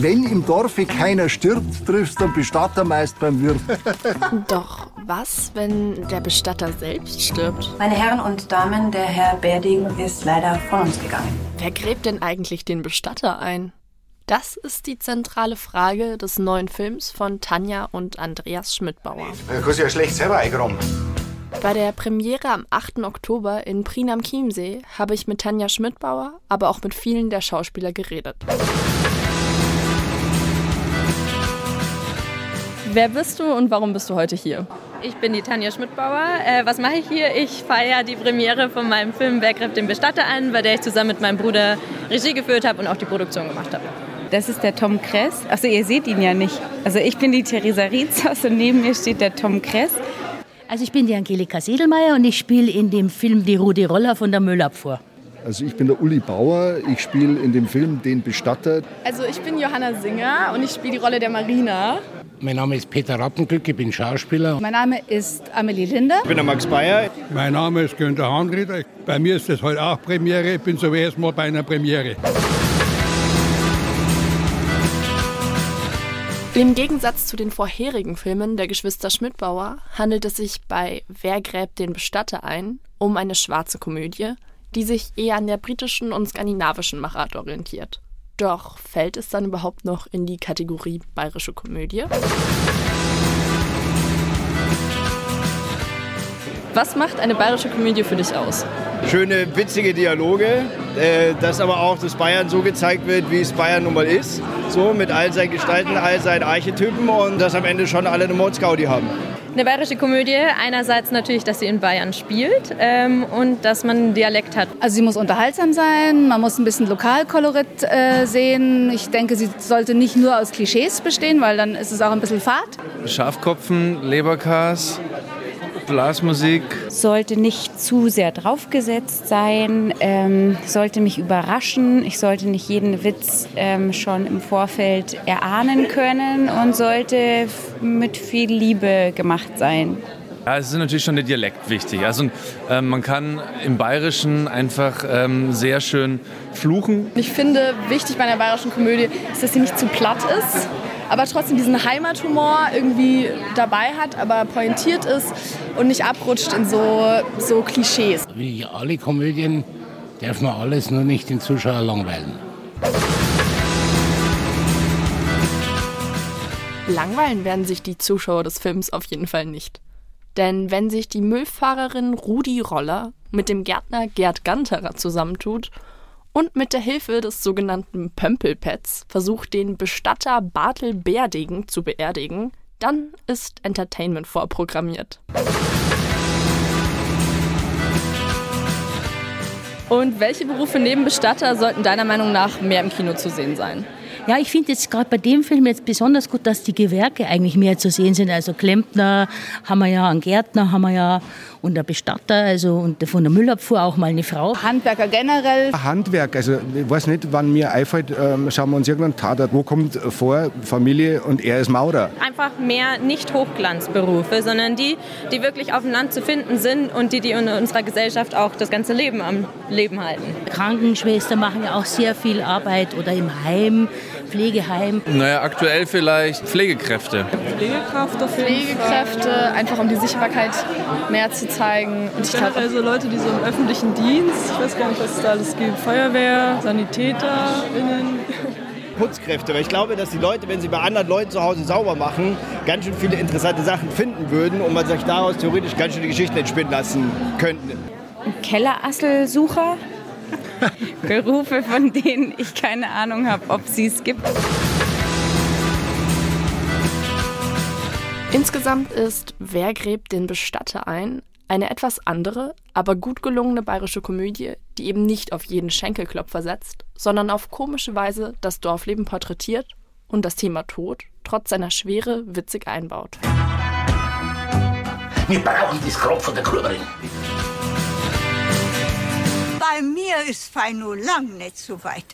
Wenn im Dorfe keiner stirbt, triffst du den Bestatter meist beim Wirt. Doch was, wenn der Bestatter selbst stirbt? Meine Herren und Damen, der Herr Berding ist leider von uns gegangen. Wer gräbt denn eigentlich den Bestatter ein? Das ist die zentrale Frage des neuen Films von Tanja und Andreas Schmidbauer. Du kannst ja schlecht selber eingraben. Bei der Premiere am 8. Oktober in Prien am Chiemsee habe ich mit Tanja Schmidbauer, aber auch mit vielen der Schauspieler geredet. Wer bist du und warum bist du heute hier? Ich bin die Tanja Schmidbauer. Äh, was mache ich hier? Ich feiere die Premiere von meinem Film Wer greift den Bestatter an, bei der ich zusammen mit meinem Bruder Regie geführt habe und auch die Produktion gemacht habe. Das ist der Tom Kress. Achso, ihr seht ihn ja nicht. Also ich bin die Theresa Rietzhaus und neben mir steht der Tom Kress. Also ich bin die Angelika Sedelmeier und ich spiele in dem Film Die Rudi Roller von der Müllabfuhr. Also ich bin der Uli Bauer, ich spiele in dem Film Den Bestatter. Also ich bin Johanna Singer und ich spiele die Rolle der Marina. Mein Name ist Peter Rappenglück, ich bin Schauspieler. Mein Name ist Amelie Linde. Ich bin der Max Bayer. Mein Name ist Günter Hahnrieder. Bei mir ist das heute auch Premiere. Ich bin zum ersten Mal bei einer Premiere. Im Gegensatz zu den vorherigen Filmen der Geschwister Schmidbauer handelt es sich bei Wer gräbt den Bestatter ein um eine schwarze Komödie, die sich eher an der britischen und skandinavischen Machart orientiert. Doch fällt es dann überhaupt noch in die Kategorie bayerische Komödie? Was macht eine bayerische Komödie für dich aus? Schöne, witzige Dialoge, äh, dass aber auch das Bayern so gezeigt wird, wie es Bayern nun mal ist. So mit all seinen Gestalten, all seinen Archetypen und dass am Ende schon alle eine Mordsgaudi haben. Eine bayerische Komödie, einerseits natürlich, dass sie in Bayern spielt ähm, und dass man einen Dialekt hat. Also sie muss unterhaltsam sein, man muss ein bisschen Lokalkolorit äh, sehen. Ich denke, sie sollte nicht nur aus Klischees bestehen, weil dann ist es auch ein bisschen fad. Schafkopfen, Leberkas, Blasmusik. Sollte nicht zu sehr draufgesetzt sein, ähm, sollte mich überraschen. Ich sollte nicht jeden Witz ähm, schon im Vorfeld erahnen können und sollte mit viel Liebe gemacht sein. Ja, es ist natürlich schon der Dialekt wichtig. Also äh, man kann im Bayerischen einfach ähm, sehr schön fluchen. Ich finde, wichtig bei einer bayerischen Komödie ist, dass sie nicht zu platt ist, aber trotzdem diesen Heimathumor irgendwie dabei hat, aber pointiert ist und nicht abrutscht in so, so Klischees. Wie alle Komödien darf man alles nur nicht den Zuschauer langweilen. Langweilen werden sich die Zuschauer des Films auf jeden Fall nicht. Denn wenn sich die Müllfahrerin Rudi Roller mit dem Gärtner Gerd Ganterer zusammentut und mit der Hilfe des sogenannten Pömpelpads versucht, den Bestatter Bartel Berdegen zu beerdigen, dann ist Entertainment vorprogrammiert. Und welche Berufe neben Bestatter sollten deiner Meinung nach mehr im Kino zu sehen sein? Ja, ich finde jetzt gerade bei dem Film jetzt besonders gut, dass die Gewerke eigentlich mehr zu sehen sind. Also Klempner haben wir ja, einen Gärtner haben wir ja und der Bestatter, also und von der Müllabfuhr auch mal eine Frau. Handwerker generell. Handwerk, also ich weiß nicht, wann mir einfällt, ähm, schauen wir uns irgendwann Tatort, wo kommt vor Familie und er ist Maurer. Einfach mehr nicht Hochglanzberufe, sondern die, die wirklich auf dem Land zu finden sind und die, die in unserer Gesellschaft auch das ganze Leben am Leben halten. Krankenschwestern machen ja auch sehr viel Arbeit oder im Heim, Pflegeheim. Naja, aktuell vielleicht Pflegekräfte. Pflegekraft auf Pflegekräfte, einfach um die Sichtbarkeit mehr zu zeigen. Und ich glaube, also Leute, die so im öffentlichen Dienst, ich weiß gar nicht, was es da alles gibt, Feuerwehr, SanitäterInnen. Putzkräfte, weil ich glaube, dass die Leute, wenn sie bei anderen Leuten zu Hause sauber machen, ganz schön viele interessante Sachen finden würden und man sich daraus theoretisch ganz schöne Geschichten entspinnen lassen könnten. Ein Kellerasselsucher. Berufe, von denen ich keine Ahnung habe, ob sie es gibt. Insgesamt ist Wer gräbt den Bestatter ein? Eine etwas andere, aber gut gelungene bayerische Komödie, die eben nicht auf jeden Schenkelklopfer setzt, sondern auf komische Weise das Dorfleben porträtiert und das Thema Tod trotz seiner Schwere witzig einbaut. Wir brauchen das Grab von der Gruberin. Bei mir ist fein nur lang nicht so weit.